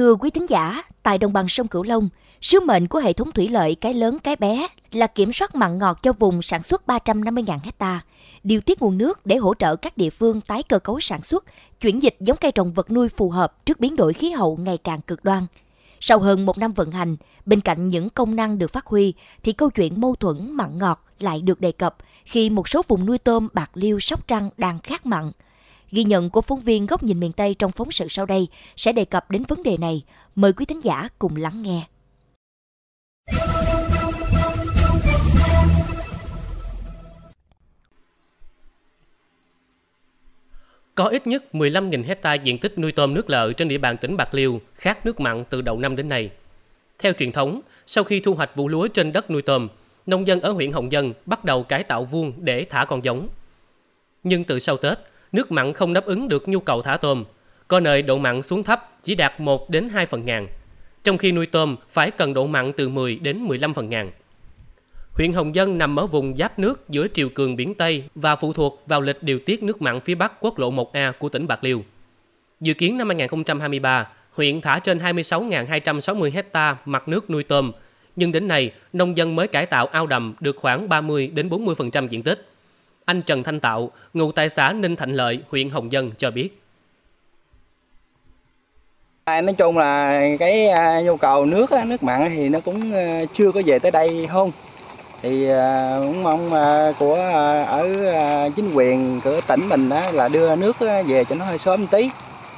Thưa quý thính giả, tại đồng bằng sông Cửu Long, sứ mệnh của hệ thống thủy lợi cái lớn cái bé là kiểm soát mặn ngọt cho vùng sản xuất 350.000 hecta, điều tiết nguồn nước để hỗ trợ các địa phương tái cơ cấu sản xuất, chuyển dịch giống cây trồng vật nuôi phù hợp trước biến đổi khí hậu ngày càng cực đoan. Sau hơn một năm vận hành, bên cạnh những công năng được phát huy, thì câu chuyện mâu thuẫn mặn ngọt lại được đề cập khi một số vùng nuôi tôm Bạc Liêu, Sóc Trăng đang khát mặn. Ghi nhận của phóng viên góc nhìn miền Tây trong phóng sự sau đây sẽ đề cập đến vấn đề này. Mời quý thính giả cùng lắng nghe. Có ít nhất 15.000 hecta diện tích nuôi tôm nước lợ trên địa bàn tỉnh Bạc Liêu khát nước mặn từ đầu năm đến nay. Theo truyền thống, sau khi thu hoạch vụ lúa trên đất nuôi tôm, nông dân ở huyện Hồng Dân bắt đầu cải tạo vuông để thả con giống. Nhưng từ sau Tết, nước mặn không đáp ứng được nhu cầu thả tôm. Có nơi độ mặn xuống thấp chỉ đạt 1 đến 2 phần ngàn, trong khi nuôi tôm phải cần độ mặn từ 10 đến 15 phần ngàn. Huyện Hồng Dân nằm ở vùng giáp nước giữa triều cường biển Tây và phụ thuộc vào lịch điều tiết nước mặn phía Bắc quốc lộ 1A của tỉnh Bạc Liêu. Dự kiến năm 2023, huyện thả trên 26.260 hecta mặt nước nuôi tôm, nhưng đến nay, nông dân mới cải tạo ao đầm được khoảng 30 đến 40% diện tích. Anh Trần Thanh Tạo, ngụ tại xã Ninh Thạnh Lợi, huyện Hồng Dân cho biết. À, nói chung là cái à, nhu cầu nước nước mặn thì nó cũng à, chưa có về tới đây không? Thì cũng mong của ở chính quyền của tỉnh mình là đưa nước về cho nó hơi sớm tí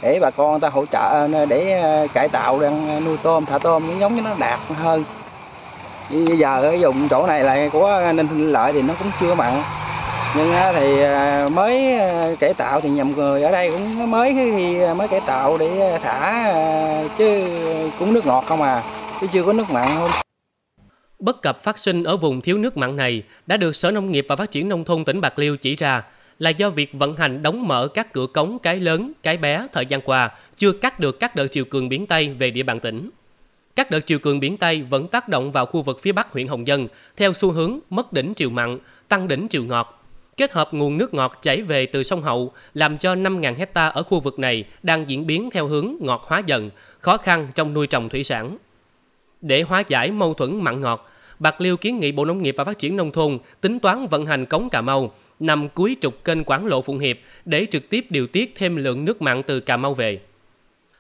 để bà con ta hỗ trợ để cải tạo đang nuôi tôm thả tôm những giống cho nó đạt hơn. Bây giờ ở vùng chỗ này là của ninh thịnh lợi thì nó cũng chưa mặn nhưng ờ, thì ờ, mới ờ, cải tạo thì nhầm người. Ở đây cũng mới khi mới cải tạo để thả chứ cũng nước ngọt không à chứ chưa có nước mặn không Bất cập phát sinh ở vùng thiếu nước mặn này đã được Sở Nông nghiệp và Phát triển Nông thôn tỉnh Bạc Liêu chỉ ra là do việc vận hành đóng mở các cửa cống cái lớn, cái bé thời gian qua chưa cắt được các đợt chiều cường biển Tây về địa bàn tỉnh. Các đợt chiều cường biển Tây vẫn tác động vào khu vực phía Bắc huyện Hồng Dân theo xu hướng mất đỉnh chiều mặn, tăng đỉnh chiều ngọt, kết hợp nguồn nước ngọt chảy về từ sông Hậu làm cho 5.000 hecta ở khu vực này đang diễn biến theo hướng ngọt hóa dần, khó khăn trong nuôi trồng thủy sản. Để hóa giải mâu thuẫn mặn ngọt, Bạc Liêu kiến nghị Bộ Nông nghiệp và Phát triển Nông thôn tính toán vận hành cống Cà Mau nằm cuối trục kênh Quảng Lộ Phụng Hiệp để trực tiếp điều tiết thêm lượng nước mặn từ Cà Mau về.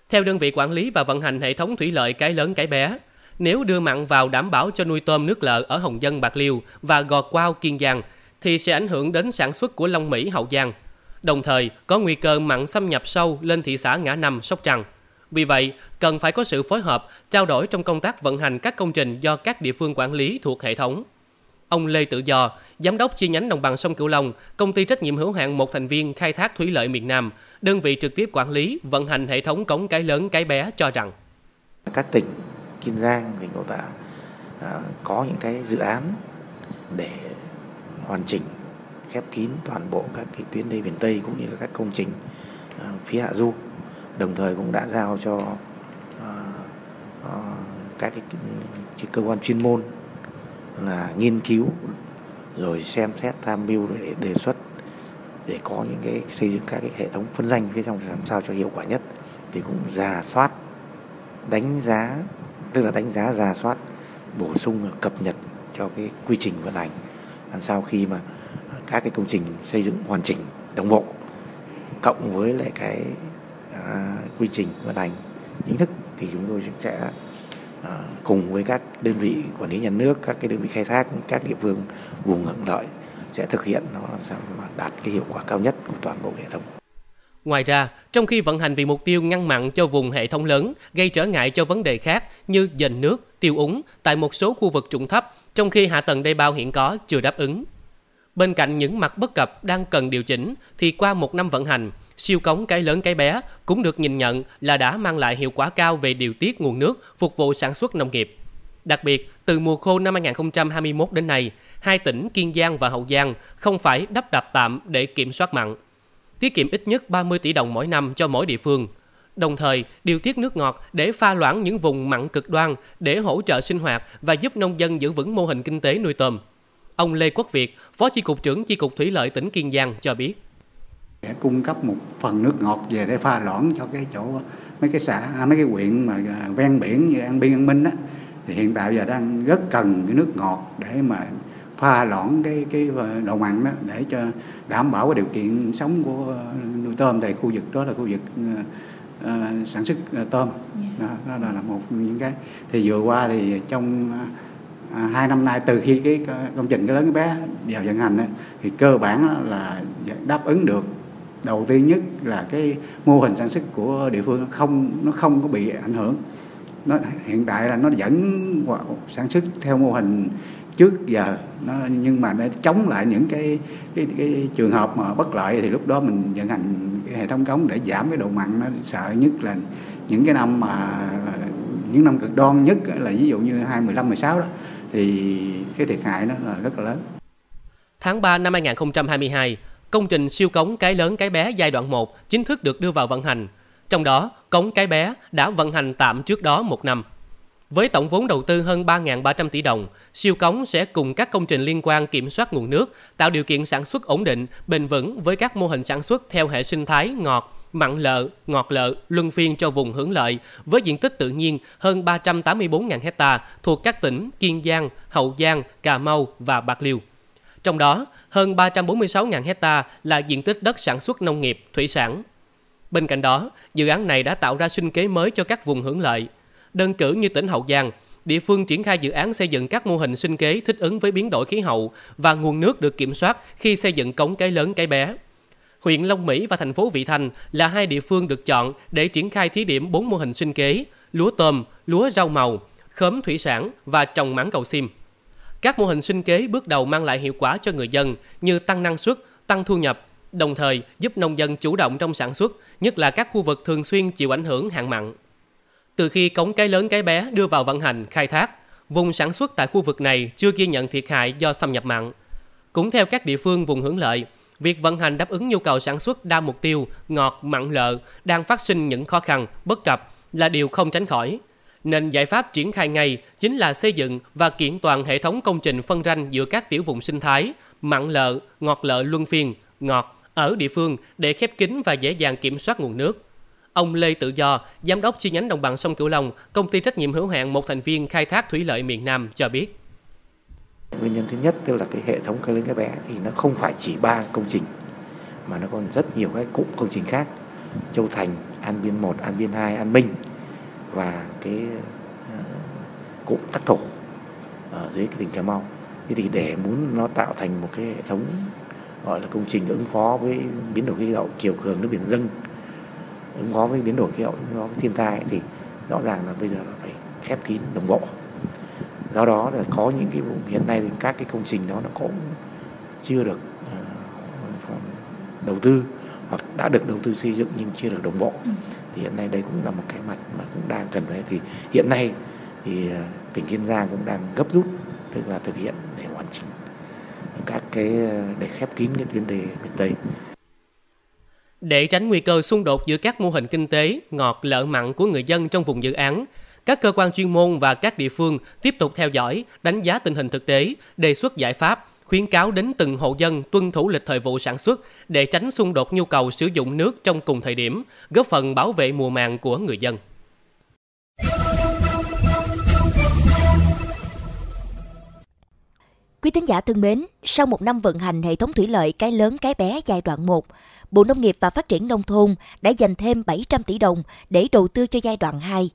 Theo đơn vị quản lý và vận hành hệ thống thủy lợi cái lớn cái bé, nếu đưa mặn vào đảm bảo cho nuôi tôm nước lợ ở Hồng Dân Bạc Liêu và Gò Quao Kiên Giang thì sẽ ảnh hưởng đến sản xuất của Long Mỹ Hậu Giang. Đồng thời, có nguy cơ mặn xâm nhập sâu lên thị xã Ngã Năm, Sóc Trăng. Vì vậy, cần phải có sự phối hợp, trao đổi trong công tác vận hành các công trình do các địa phương quản lý thuộc hệ thống. Ông Lê Tự Do, Giám đốc chi nhánh đồng bằng sông Cửu Long, công ty trách nhiệm hữu hạn một thành viên khai thác thủy lợi miền Nam, đơn vị trực tiếp quản lý, vận hành hệ thống cống cái lớn cái bé cho rằng các tỉnh Kiên Giang, bình thuận Tả à, có những cái dự án để hoàn chỉnh khép kín toàn bộ các cái tuyến đê biển Tây cũng như là các công trình à, phía hạ du. Đồng thời cũng đã giao cho à, à, các cái, cái cơ quan chuyên môn là nghiên cứu rồi xem xét tham mưu để đề xuất để có những cái xây dựng các cái hệ thống phân danh phía trong làm sao cho hiệu quả nhất. Thì cũng giả soát đánh giá tức là đánh giá giả soát bổ sung cập nhật cho cái quy trình vận hành làm sao khi mà các cái công trình xây dựng hoàn chỉnh đồng bộ cộng với lại cái à, quy trình vận hành chính thức thì chúng tôi sẽ à, cùng với các đơn vị quản lý nhà nước các cái đơn vị khai thác các địa phương vùng hưởng lợi sẽ thực hiện nó làm sao mà đạt cái hiệu quả cao nhất của toàn bộ hệ thống. Ngoài ra, trong khi vận hành vì mục tiêu ngăn mặn cho vùng hệ thống lớn, gây trở ngại cho vấn đề khác như dền nước, tiêu úng tại một số khu vực trũng thấp, trong khi hạ tầng đê bao hiện có chưa đáp ứng. Bên cạnh những mặt bất cập đang cần điều chỉnh, thì qua một năm vận hành, siêu cống cái lớn cái bé cũng được nhìn nhận là đã mang lại hiệu quả cao về điều tiết nguồn nước phục vụ sản xuất nông nghiệp. Đặc biệt, từ mùa khô năm 2021 đến nay, hai tỉnh Kiên Giang và Hậu Giang không phải đắp đập tạm để kiểm soát mặn. Tiết kiệm ít nhất 30 tỷ đồng mỗi năm cho mỗi địa phương. Đồng thời, điều tiết nước ngọt để pha loãng những vùng mặn cực đoan để hỗ trợ sinh hoạt và giúp nông dân giữ vững mô hình kinh tế nuôi tôm. Ông Lê Quốc Việt, Phó Chi cục trưởng Chi cục Thủy lợi tỉnh Kiên Giang cho biết. Để cung cấp một phần nước ngọt về để pha loãng cho cái chỗ mấy cái xã à, mấy cái huyện mà à, ven biển như An Biên An Minh á thì hiện tại giờ đang rất cần cái nước ngọt để mà pha loãng cái cái ờ, độ mặn đó để cho đảm bảo cái điều kiện sống của nuôi tôm tại khu vực đó là khu vực ờ, uh, sản xuất uh, tôm. Dạ. đó, đó là một những cái thì vừa qua thì trong à, hai năm nay từ khi cái công trình cái lớn cái bé vào vận hành thì cơ bản là đáp ứng được đầu tiên nhất là cái mô hình sản xuất của địa phương nó không nó không có bị ảnh hưởng nó hiện tại là nó vẫn sản xuất theo mô hình trước giờ nó nhưng mà để chống lại những cái cái, cái trường hợp mà bất lợi thì lúc đó mình vận hành hệ thống cống để giảm cái độ mặn nó sợ nhất là những cái năm mà những năm cực đoan nhất là ví dụ như 2015 16 đó thì cái thiệt hại nó là rất là lớn. Tháng 3 năm 2022, công trình siêu cống cái lớn cái bé giai đoạn 1 chính thức được đưa vào vận hành. Trong đó, cống cái bé đã vận hành tạm trước đó một năm. Với tổng vốn đầu tư hơn 3.300 tỷ đồng, siêu cống sẽ cùng các công trình liên quan kiểm soát nguồn nước, tạo điều kiện sản xuất ổn định, bền vững với các mô hình sản xuất theo hệ sinh thái ngọt, mặn lợ, ngọt lợ, luân phiên cho vùng hưởng lợi với diện tích tự nhiên hơn 384.000 hecta thuộc các tỉnh Kiên Giang, Hậu Giang, Cà Mau và Bạc Liêu. Trong đó, hơn 346.000 hecta là diện tích đất sản xuất nông nghiệp, thủy sản. Bên cạnh đó, dự án này đã tạo ra sinh kế mới cho các vùng hưởng lợi. Đơn cử như tỉnh Hậu Giang, địa phương triển khai dự án xây dựng các mô hình sinh kế thích ứng với biến đổi khí hậu và nguồn nước được kiểm soát khi xây dựng cống cái lớn cái bé huyện Long Mỹ và thành phố Vị Thanh là hai địa phương được chọn để triển khai thí điểm bốn mô hình sinh kế, lúa tôm, lúa rau màu, khóm thủy sản và trồng mãng cầu sim. Các mô hình sinh kế bước đầu mang lại hiệu quả cho người dân như tăng năng suất, tăng thu nhập, đồng thời giúp nông dân chủ động trong sản xuất, nhất là các khu vực thường xuyên chịu ảnh hưởng hạn mặn. Từ khi cống cái lớn cái bé đưa vào vận hành, khai thác, vùng sản xuất tại khu vực này chưa ghi nhận thiệt hại do xâm nhập mặn. Cũng theo các địa phương vùng hưởng lợi, việc vận hành đáp ứng nhu cầu sản xuất đa mục tiêu, ngọt, mặn lợ đang phát sinh những khó khăn, bất cập là điều không tránh khỏi. Nên giải pháp triển khai ngay chính là xây dựng và kiện toàn hệ thống công trình phân ranh giữa các tiểu vùng sinh thái, mặn lợ, ngọt lợ luân phiên, ngọt ở địa phương để khép kín và dễ dàng kiểm soát nguồn nước. Ông Lê Tự Do, giám đốc chi nhánh đồng bằng sông Cửu Long, công ty trách nhiệm hữu hạn một thành viên khai thác thủy lợi miền Nam cho biết. Nguyên nhân thứ nhất tức là cái hệ thống cây lớn cái bé thì nó không phải chỉ ba công trình mà nó còn rất nhiều cái cụm công trình khác. Châu Thành, An Biên 1, An Biên 2, An Minh và cái ờ, cụm Tắc Thổ ở dưới cái tỉnh Cà Mau. Thế thì để muốn nó tạo thành một cái hệ thống gọi là công trình ứng phó với biến đổi khí hậu, chiều cường nước biển dâng, ứng phó với biến đổi khí hậu, ứng phó với thiên tai thì rõ ràng là bây giờ là phải khép kín đồng bộ. Do đó là có những cái vùng hiện nay thì các cái công trình đó nó cũng chưa được uh, đầu tư hoặc đã được đầu tư xây dựng nhưng chưa được đồng bộ. Ừ. thì hiện nay đây cũng là một cái mặt mà cũng đang cần phải thì hiện nay thì uh, tỉnh kiên giang cũng đang gấp rút tức là thực hiện để hoàn chỉnh các cái ờ, để khép kín cái tuyến đề miền tây để tránh nguy cơ xung đột giữa các mô hình kinh tế ngọt lợ mặn của người dân trong vùng dự án các cơ quan chuyên môn và các địa phương tiếp tục theo dõi, đánh giá tình hình thực tế, đề xuất giải pháp, khuyến cáo đến từng hộ dân tuân thủ lịch thời vụ sản xuất để tránh xung đột nhu cầu sử dụng nước trong cùng thời điểm, góp phần bảo vệ mùa màng của người dân. Quý thính giả thân mến, sau một năm vận hành hệ thống thủy lợi cái lớn cái bé giai đoạn 1, Bộ Nông nghiệp và Phát triển Nông thôn đã dành thêm 700 tỷ đồng để đầu tư cho giai đoạn 2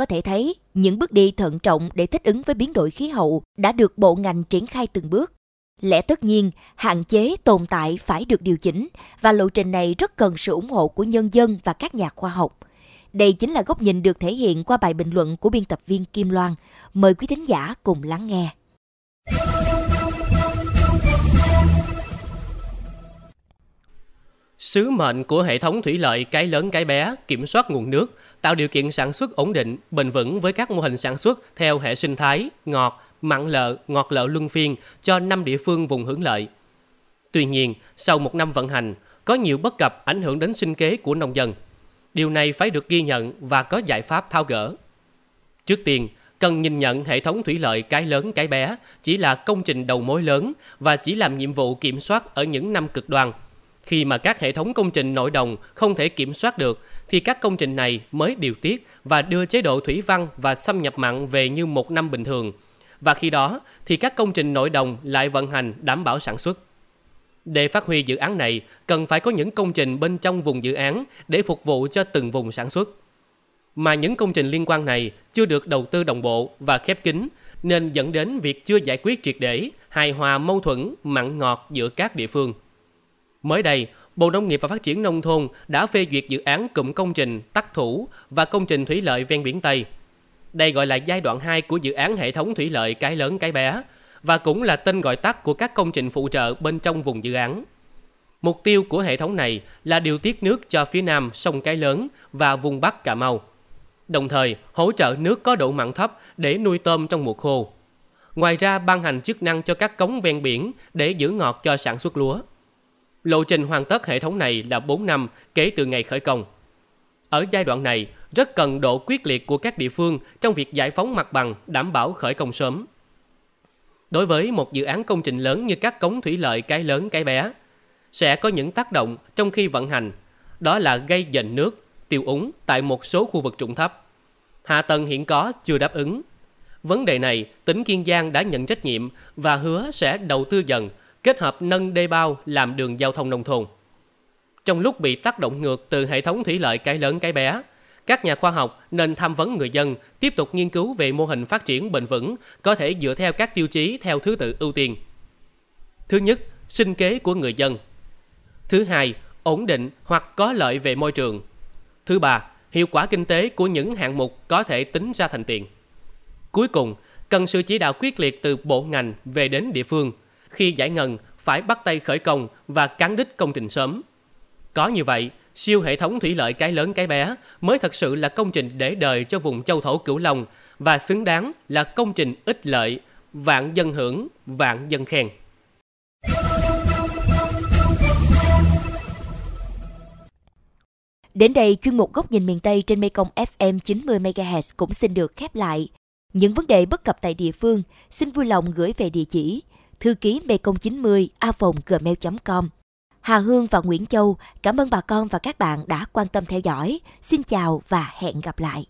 có thể thấy, những bước đi thận trọng để thích ứng với biến đổi khí hậu đã được bộ ngành triển khai từng bước. Lẽ tất nhiên, hạn chế tồn tại phải được điều chỉnh và lộ trình này rất cần sự ủng hộ của nhân dân và các nhà khoa học. Đây chính là góc nhìn được thể hiện qua bài bình luận của biên tập viên Kim Loan. Mời quý thính giả cùng lắng nghe. Sứ mệnh của hệ thống thủy lợi cái lớn cái bé kiểm soát nguồn nước tạo điều kiện sản xuất ổn định, bền vững với các mô hình sản xuất theo hệ sinh thái, ngọt, mặn lợ, ngọt lợ luân phiên cho năm địa phương vùng hưởng lợi. Tuy nhiên, sau một năm vận hành, có nhiều bất cập ảnh hưởng đến sinh kế của nông dân. Điều này phải được ghi nhận và có giải pháp thao gỡ. Trước tiên, cần nhìn nhận hệ thống thủy lợi cái lớn cái bé chỉ là công trình đầu mối lớn và chỉ làm nhiệm vụ kiểm soát ở những năm cực đoan – khi mà các hệ thống công trình nội đồng không thể kiểm soát được thì các công trình này mới điều tiết và đưa chế độ thủy văn và xâm nhập mặn về như một năm bình thường. Và khi đó thì các công trình nội đồng lại vận hành đảm bảo sản xuất. Để phát huy dự án này, cần phải có những công trình bên trong vùng dự án để phục vụ cho từng vùng sản xuất. Mà những công trình liên quan này chưa được đầu tư đồng bộ và khép kín, nên dẫn đến việc chưa giải quyết triệt để, hài hòa mâu thuẫn, mặn ngọt giữa các địa phương. Mới đây, Bộ Nông nghiệp và Phát triển Nông thôn đã phê duyệt dự án cụm công trình Tắc Thủ và công trình thủy lợi ven biển Tây. Đây gọi là giai đoạn 2 của dự án hệ thống thủy lợi Cái Lớn Cái Bé và cũng là tên gọi tắt của các công trình phụ trợ bên trong vùng dự án. Mục tiêu của hệ thống này là điều tiết nước cho phía nam sông Cái Lớn và vùng Bắc Cà Mau. Đồng thời, hỗ trợ nước có độ mặn thấp để nuôi tôm trong mùa khô. Ngoài ra, ban hành chức năng cho các cống ven biển để giữ ngọt cho sản xuất lúa. Lộ trình hoàn tất hệ thống này là 4 năm kể từ ngày khởi công. Ở giai đoạn này, rất cần độ quyết liệt của các địa phương trong việc giải phóng mặt bằng đảm bảo khởi công sớm. Đối với một dự án công trình lớn như các cống thủy lợi cái lớn cái bé, sẽ có những tác động trong khi vận hành, đó là gây dành nước, tiêu úng tại một số khu vực trũng thấp. Hạ tầng hiện có chưa đáp ứng. Vấn đề này, tỉnh Kiên Giang đã nhận trách nhiệm và hứa sẽ đầu tư dần kết hợp nâng đê bao làm đường giao thông nông thôn. Trong lúc bị tác động ngược từ hệ thống thủy lợi cái lớn cái bé, các nhà khoa học nên tham vấn người dân tiếp tục nghiên cứu về mô hình phát triển bền vững có thể dựa theo các tiêu chí theo thứ tự ưu tiên. Thứ nhất, sinh kế của người dân. Thứ hai, ổn định hoặc có lợi về môi trường. Thứ ba, hiệu quả kinh tế của những hạng mục có thể tính ra thành tiền. Cuối cùng, cần sự chỉ đạo quyết liệt từ bộ ngành về đến địa phương – khi giải ngân phải bắt tay khởi công và cán đích công trình sớm. Có như vậy, siêu hệ thống thủy lợi cái lớn cái bé mới thật sự là công trình để đời cho vùng châu thổ Cửu Long và xứng đáng là công trình ích lợi, vạn dân hưởng, vạn dân khen. Đến đây, chuyên mục Góc nhìn miền Tây trên Mekong FM 90 MHz cũng xin được khép lại. Những vấn đề bất cập tại địa phương, xin vui lòng gửi về địa chỉ thư ký mekong 90 a gmail.com. Hà Hương và Nguyễn Châu, cảm ơn bà con và các bạn đã quan tâm theo dõi. Xin chào và hẹn gặp lại.